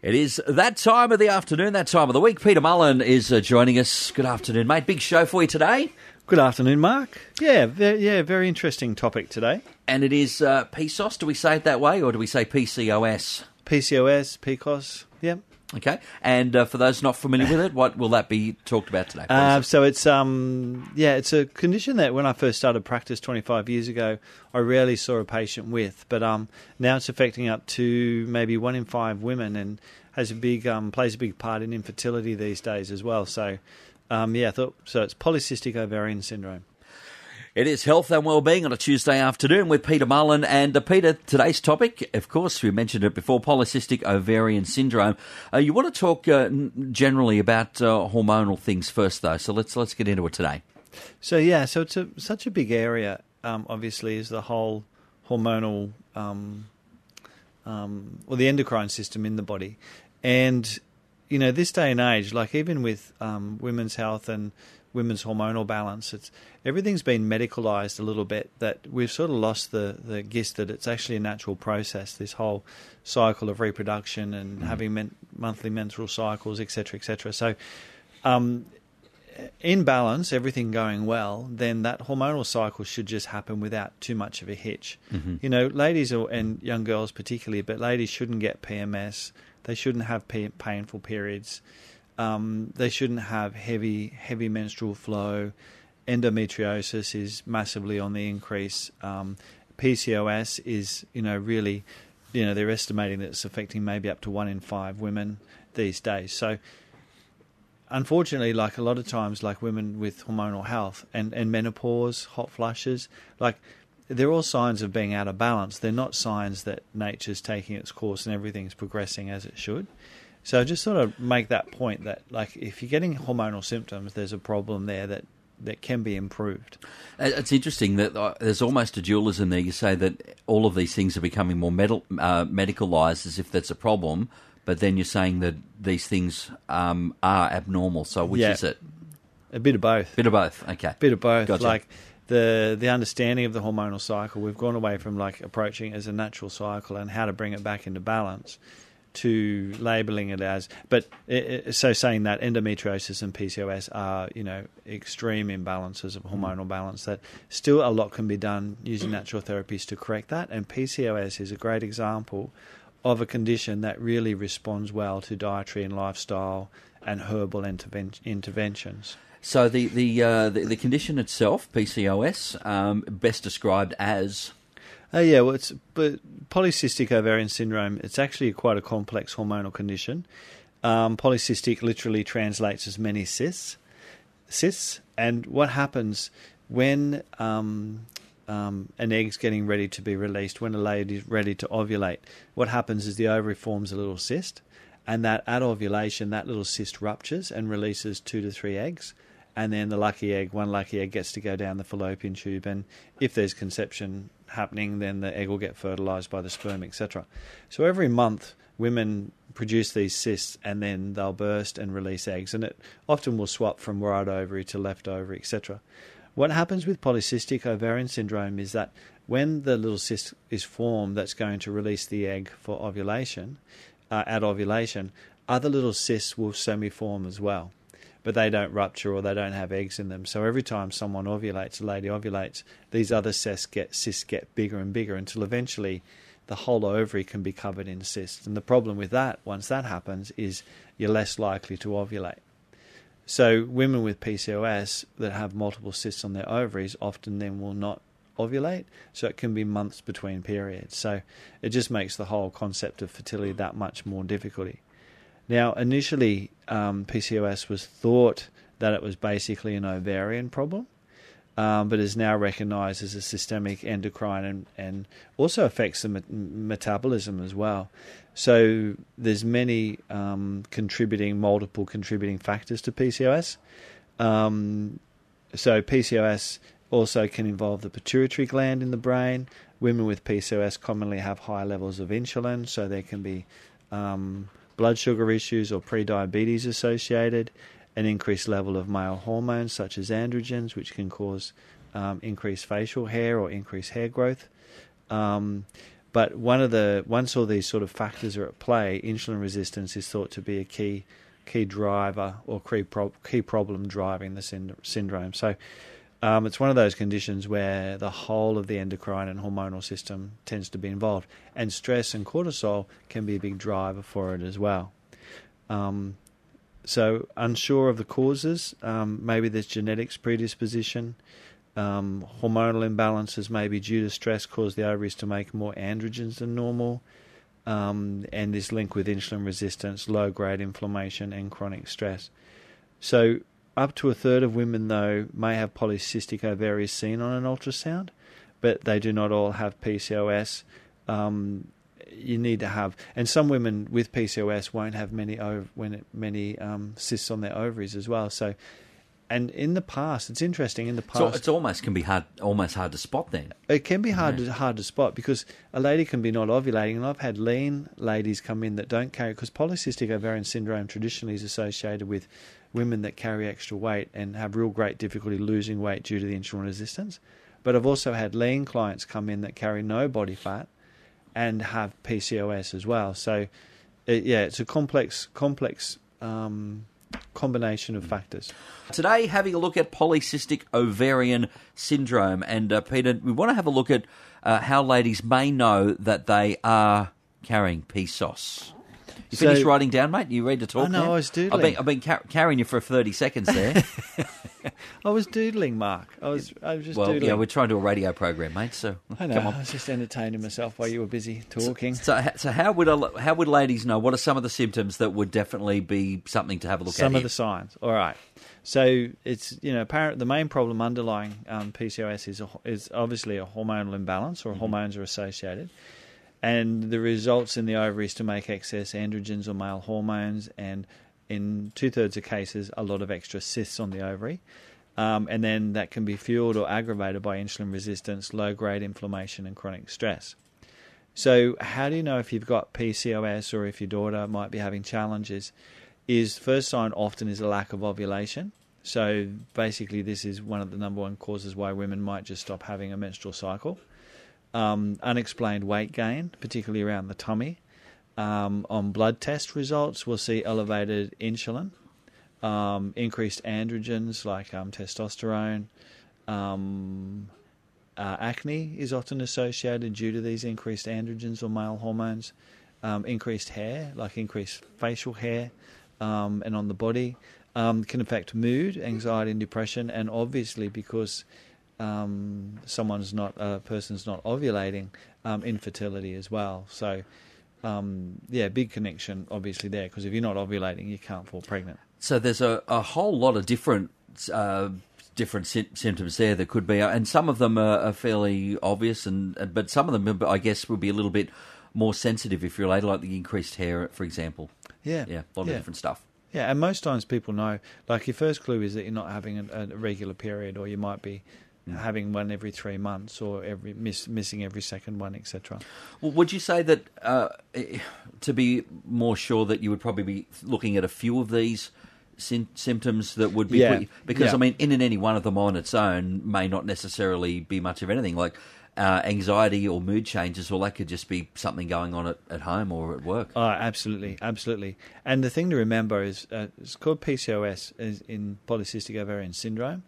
It is that time of the afternoon, that time of the week. Peter Mullen is uh, joining us. Good afternoon, mate. Big show for you today. Good afternoon, Mark. Yeah, ve- yeah, very interesting topic today. And it is uh, PSOS. Do we say it that way or do we say PCOS? PCOS, PCOS. Yep. Okay. And uh, for those not familiar with it, what will that be talked about today? Uh, so it's um yeah, it's a condition that when I first started practice 25 years ago, I rarely saw a patient with, but um now it's affecting up to maybe one in five women and has a big um plays a big part in infertility these days as well. So um yeah, I thought so it's polycystic ovarian syndrome. It is health and well-being on a Tuesday afternoon with Peter Mullen. And uh, Peter, today's topic, of course, we mentioned it before, polycystic ovarian syndrome. Uh, you want to talk uh, generally about uh, hormonal things first, though. So let's let's get into it today. So yeah, so it's a, such a big area. Um, obviously, is the whole hormonal, um, um, or the endocrine system in the body, and you know this day and age, like even with um, women's health and women's hormonal balance, it's everything's been medicalized a little bit. That we've sort of lost the the gist that it's actually a natural process. This whole cycle of reproduction and having men- monthly menstrual cycles, etc., etc. So. Um, in balance, everything going well, then that hormonal cycle should just happen without too much of a hitch. You know, ladies or, and young girls particularly, but ladies shouldn't get PMS. They shouldn't have pa- painful periods. Um, they shouldn't have heavy heavy menstrual flow. Endometriosis is massively on the increase. Um, PCOS is, you know, really, you know, they're estimating that it's affecting maybe up to one in five women these days. So unfortunately, like a lot of times, like women with hormonal health and, and menopause, hot flushes, like they're all signs of being out of balance. They're not signs that nature's taking its course and everything's progressing as it should. So just sort of make that point that like if you're getting hormonal symptoms, there's a problem there that that can be improved. Uh, It's interesting that uh, there's almost a dualism there. You say that all of these things are becoming more medal, uh, medicalised as if that's a problem, but then you're saying that these things um, are abnormal. So which Yeah. is it? A bit of both. Bit of both. Okay. bit of both. Gotcha. Like the the understanding of the hormonal cycle, we've gone away from like approaching it as a natural cycle and how to bring it back into balance to labeling it as. But so saying that endometriosis and PCOS are you know extreme imbalances of hormonal balance. That still a lot can be done using natural therapies to correct that. And PCOS is a great example of a condition that really responds well to dietary and lifestyle and herbal interven- interventions. So the the, uh, the the condition itself, PCOS, um, best described as Oh yeah, well, it's but polycystic ovarian syndrome. It's actually quite a complex hormonal condition. Um, polycystic literally translates as many cysts, cysts, and what happens when um, um, an egg's getting ready to be released, when a lady is ready to ovulate, what happens is the ovary forms a little cyst, and that at ovulation, that little cyst ruptures and releases two to three eggs. And then the lucky egg, one lucky egg gets to go down the fallopian tube, and if there's conception happening, then the egg will get fertilized by the sperm, etc. So every month, women produce these cysts, and then they'll burst and release eggs, and it often will swap from right ovary to left ovary, etc. What happens with polycystic ovarian syndrome is that when the little cyst is formed that's going to release the egg for ovulation, uh, at ovulation, other little cysts will semi-form as well, but they don't rupture or they don't have eggs in them. So every time someone ovulates, a lady ovulates, these other cysts get cysts get bigger and bigger until eventually the whole ovary can be covered in cysts. And the problem with that, once that happens, is you're less likely to ovulate. So women with PCOS that have multiple cysts on their ovaries often then will not ovulate, so it can be months between periods. So it just makes the whole concept of fertility that much more difficulty. Now, initially, um, PCOS was thought that it was basically an ovarian problem, um, but is now recognised as a systemic endocrine and, and also affects the met- metabolism as well. So there's many um, contributing, multiple contributing factors to PCOS. Um, so PCOS also can involve the pituitary gland in the brain. Women with PCOS commonly have high levels of insulin, so there can be um, blood sugar issues or prediabetes associated. An increased level of male hormones such as androgens, which can cause um, increased facial hair or increased hair growth. Um, But one of the once all these sort of factors are at play, insulin resistance is thought to be a key key driver or key, pro- key problem driving the synd- syndrome. So um, it's one of those conditions where the whole of the endocrine and hormonal system tends to be involved, and stress and cortisol can be a big driver for it as well. Um, so unsure of the causes, um, maybe there's genetics predisposition. Um, hormonal imbalances, maybe due to stress, cause the ovaries to make more androgens than normal um, and this link with insulin resistance, low grade inflammation, and chronic stress. So, up to a third of women, though, may have polycystic ovaries seen on an ultrasound, but they do not all have PCOS. Um, you need to have, and some women with PCOS won't have many many um, cysts on their ovaries as well. So and in the past, it's interesting. In the past, so it's almost can be hard, almost hard to spot. Then it can be hard, yeah. to, hard to spot because a lady can be not ovulating, and I've had lean ladies come in that don't carry because polycystic ovarian syndrome traditionally is associated with women that carry extra weight and have real great difficulty losing weight due to the insulin resistance. But I've also had lean clients come in that carry no body fat and have PCOS as well. So, it, yeah, it's a complex, complex. Um, combination of factors. Today, having a look at polycystic ovarian syndrome. And uh, Peter, we want to have a look at uh, how ladies may know that they are carrying PCOS. You so, finished writing down, mate? You ready to talk? Oh, no, now? I was doodling. I've been, I've been car- carrying you for 30 seconds there. I was doodling, Mark. I was, I was just well, doodling. yeah, we're trying to do a radio program, mate. So I know. Come on. I was just entertaining myself while you were busy talking. So, so, so how would a, how would ladies know? What are some of the symptoms that would definitely be something to have a look some at? Some of the signs. All right. So it's you know apparent the main problem underlying um, PCOS is a, is obviously a hormonal imbalance or mm-hmm. hormones are associated and the results in the ovaries to make excess androgens or male hormones, and in two thirds of cases, a lot of extra cysts on the ovary. Um, and then that can be fueled or aggravated by insulin resistance, low grade inflammation, and chronic stress. So, how do you know if you've got PCOS or if your daughter might be having challenges? Is first sign often is a lack of ovulation. So, basically, this is one of the number one causes why women might just stop having a menstrual cycle um, unexplained weight gain, particularly around the tummy. Um, on blood test results, we'll see elevated insulin, um, increased androgens like um, testosterone. Um, uh, acne is often associated due to these increased androgens or male hormones. Um, increased hair, like increased facial hair, and on the body, can affect mood, anxiety, and depression. And obviously, because um, someone's not a person's not ovulating, um, infertility as well. So, um, yeah, big connection obviously there because if you're not ovulating, you can't fall pregnant. So there's a, a whole lot of different. Uh, different sy- symptoms there that could be, and some of them are, are fairly obvious, and but some of them, I guess, would be a little bit more sensitive if you're later, like the increased hair, for example. Yeah, yeah, a lot yeah. of different stuff. Yeah, and most times people know, like your first clue is that you're not having a, a regular period, or you might be mm. having one every three months or every miss, missing every second one, etc. Well, would you say that uh, to be more sure that you would probably be looking at a few of these? symptoms that would be yeah. because yeah. I mean in and any one of them on its own may not necessarily be much of anything like uh, anxiety or mood changes, or that could just be something going on at, at home or at work. Oh, absolutely, absolutely. And the thing to remember is uh, it's called PCOS is in polycystic ovarian syndrome.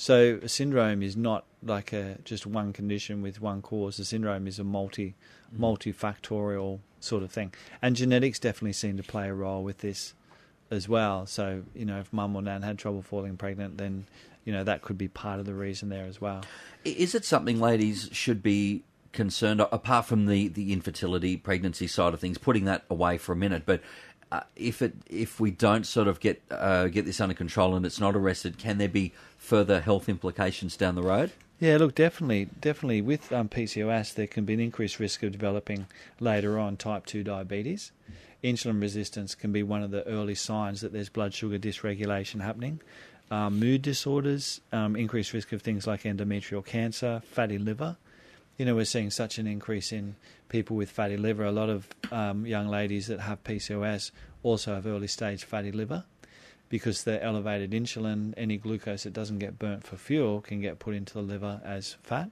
So a syndrome is not like a just one condition with one cause. A syndrome is a multi mm. multifactorial sort of thing, and genetics definitely seem to play a role with this as well. So you know, if mum or nan had trouble falling pregnant, then you know that could be part of the reason there as well. Is it something ladies should be concerned about, apart from the the infertility pregnancy side of things? Putting that away for a minute, but uh, if it if we don't sort of get uh, get this under control and it's not arrested, can there be further health implications down the road? Yeah, look, definitely, definitely. With um, PCOS, there can be an increased risk of developing later on type two diabetes. Insulin resistance can be one of the early signs that there's blood sugar dysregulation happening. Um, mood disorders, um, increased risk of things like endometrial cancer, fatty liver. You know, we're seeing such an increase in people with fatty liver. A lot of um, young ladies that have PCOS also have early stage fatty liver because the elevated insulin, any glucose that doesn't get burnt for fuel, can get put into the liver as fat.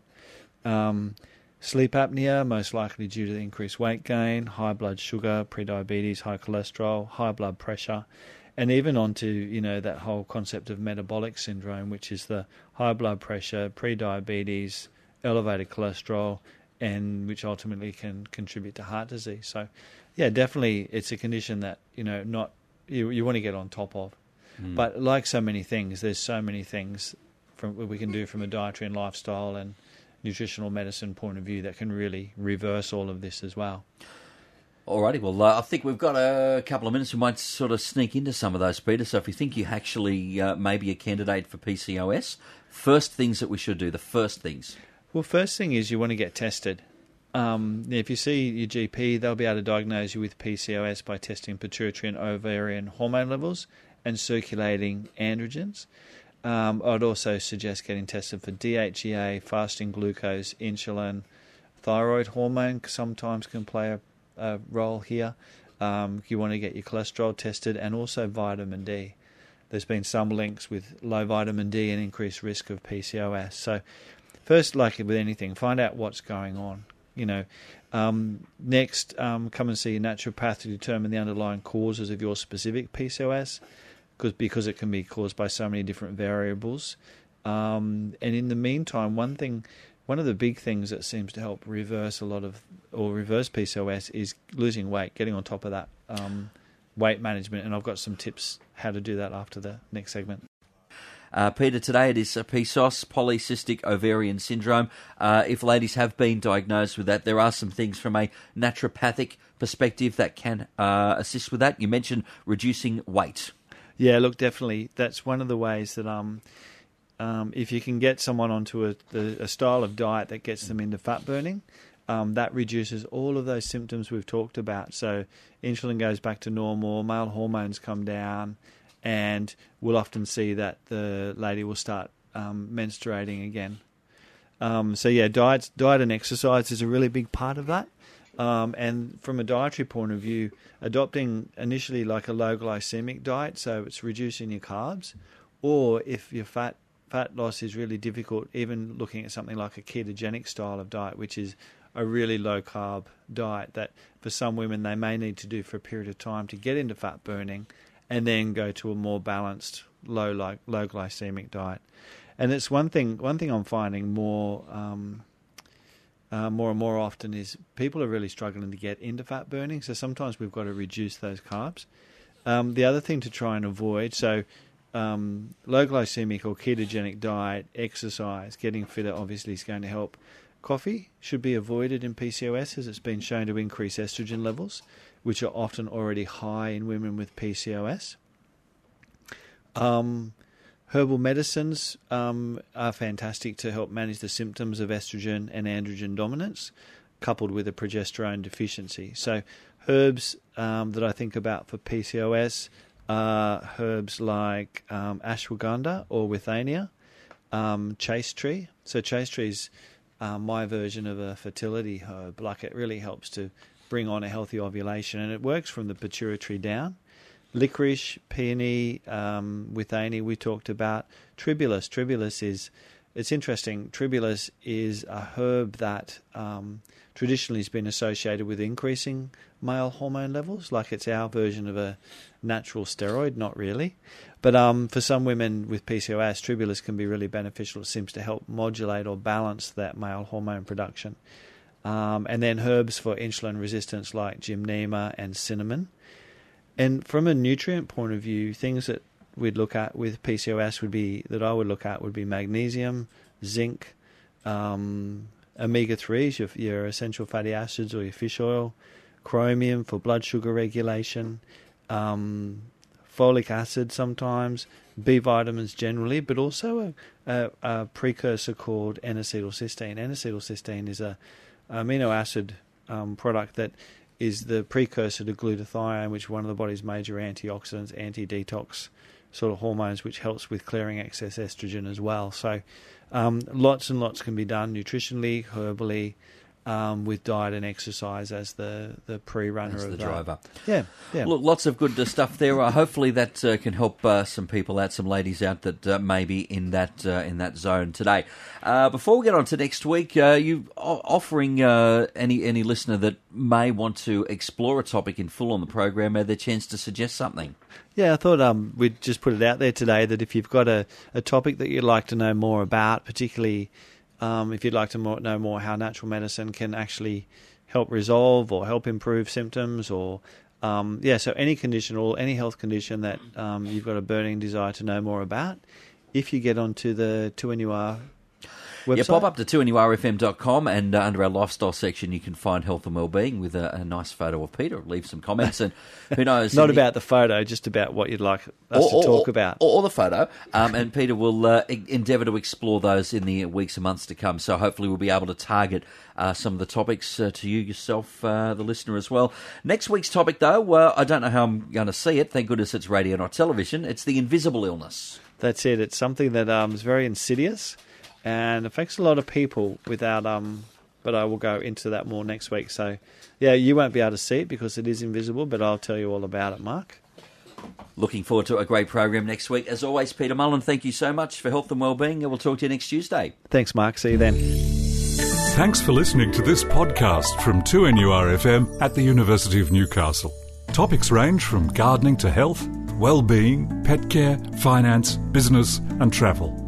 Um, Sleep apnea, most likely due to increased weight gain, high blood sugar, prediabetes, high cholesterol, high blood pressure, and even onto you know that whole concept of metabolic syndrome, which is the high blood pressure, prediabetes, elevated cholesterol, and which ultimately can contribute to heart disease. So, yeah, definitely, it's a condition that you know not you you want to get on top of. Mm. But like so many things, there's so many things from we can do from a dietary and lifestyle and nutritional medicine point of view that can really reverse all of this as well. Alrighty, well, uh, I think we've got a couple of minutes. We might sort of sneak into some of those, Peter. So if you think you actually uh, may be a candidate for PCOS, first things that we should do, the first things. Well, first thing is you want to get tested. Um, if you see your GP, they'll be able to diagnose you with PCOS by testing pituitary and ovarian hormone levels and circulating androgens. Um, I'd also suggest getting tested for DHEA, fasting glucose, insulin, thyroid hormone sometimes can play a, a role here. Um, you want to get your cholesterol tested and also vitamin D. There's been some links with low vitamin D and increased risk of PCOS. So, first, like with anything, find out what's going on. You know, um, next, um, come and see a naturopath to determine the underlying causes of your specific PCOS because because it can be caused by so many different variables. Um, and in the meantime, one thing, one of the big things that seems to help reverse a lot of or reverse PCOS is losing weight, getting on top of that um, weight management. And I've got some tips how to do that after the next segment. Uh, Peter, today it is PCOS, polycystic ovarian syndrome. Uh, if ladies have been diagnosed with that, there are some things from a naturopathic perspective that can uh, assist with that. You mentioned reducing weight. Yeah, look, definitely. That's one of the ways that um, um, if you can get someone onto a, a, style of diet that gets them into fat burning, um, that reduces all of those symptoms we've talked about. So insulin goes back to normal, male hormones come down, and we'll often see that the lady will start um, menstruating again. Um, so yeah, diet, diet and exercise is a really big part of that. Um, and from a dietary point of view, adopting initially like a low glycemic diet, so it's reducing your carbs, or if your fat fat loss is really difficult, even looking at something like a ketogenic style of diet, which is a really low carb diet that for some women they may need to do for a period of time to get into fat burning, and then go to a more balanced low like low glycemic diet. And it's one thing one thing I'm finding more. Um, uh, more and more often is people are really struggling to get into fat burning. So sometimes we've got to reduce those carbs. Um, the other thing to try and avoid so um, low glycemic or ketogenic diet, exercise, getting fitter obviously is going to help. Coffee should be avoided in PCOS as it's been shown to increase estrogen levels, which are often already high in women with PCOS. Um, Herbal medicines um, are fantastic to help manage the symptoms of estrogen and androgen dominance, coupled with a progesterone deficiency. So, herbs um, that I think about for PCOS are herbs like um, ashwagandha or withania, um, chaste tree. So, chaste tree is uh, my version of a fertility herb. Like, it really helps to bring on a healthy ovulation, and it works from the pituitary down licorice, peony, um, we talked about. Tribulus. Tribulus is, it's interesting, tribulus is a herb that um, traditionally has been associated with increasing male hormone levels, like it's our version of a natural steroid, not really. But um, for some women with PCOS, tribulus can be really beneficial. It seems to help modulate or balance that male hormone production. Um, and then herbs for insulin resistance like gymnema and cinnamon. And from a nutrient point of view, things that we'd look at with PCOS would be that I would look at would be magnesium, zinc, um, omega threes, your, your essential fatty acids or your fish oil, chromium for blood sugar regulation, um, folic acid sometimes, B vitamins generally, but also a, a, a precursor called N-acetylcysteine. N-acetylcysteine is a amino acid um, product that is the precursor to glutathione, which is one of the body's major antioxidants, anti-detox sort of hormones, which helps with clearing excess estrogen as well. So, um, lots and lots can be done nutritionally, herbally, um, with diet and exercise as the, the pre runner As of the that. driver. Yeah, yeah. Look, lots of good uh, stuff there. Uh, hopefully, that uh, can help uh, some people out, some ladies out that uh, may be in that uh, in that zone today. Uh, before we get on to next week, uh, you offering uh, any any listener that may want to explore a topic in full on the program uh, the chance to suggest something. Yeah, I thought um, we'd just put it out there today that if you've got a, a topic that you'd like to know more about, particularly um, if you'd like to more, know more how natural medicine can actually help resolve or help improve symptoms, or um, yeah, so any condition or any health condition that um, you've got a burning desire to know more about, if you get onto the 2NUR website, Yeah, pop up to 2NURFM.com and uh, under our lifestyle section you can find health and wellbeing with a, a nice photo of Peter. Leave some comments and who knows. not about the photo, just about what you'd like us to talk about. Or, or the photo. Um, and Peter will uh, endeavour to explore those in the weeks and months to come. So hopefully we'll be able to target uh, some of the topics uh, to you yourself, uh, the listener, as well. Next week's topic, though, uh, I don't know how I'm going to see it. Thank goodness it's radio, not television. It's the invisible illness. That's it. It's something that um, is very insidious and affects a lot of people without. Um, but I will go into that more next week. So, yeah, you won't be able to see it because it is invisible, but I'll tell you all about it, Mark. Looking forward to a great program next week. As always, Peter Mullen, thank you so much for health and well-being, and we'll talk to you next Tuesday. Thanks, Mark. See you then. Thanks for listening to this podcast from 2NURFM at the University of Newcastle. Topics range from gardening to health, well-being, pet care, finance, business and travel.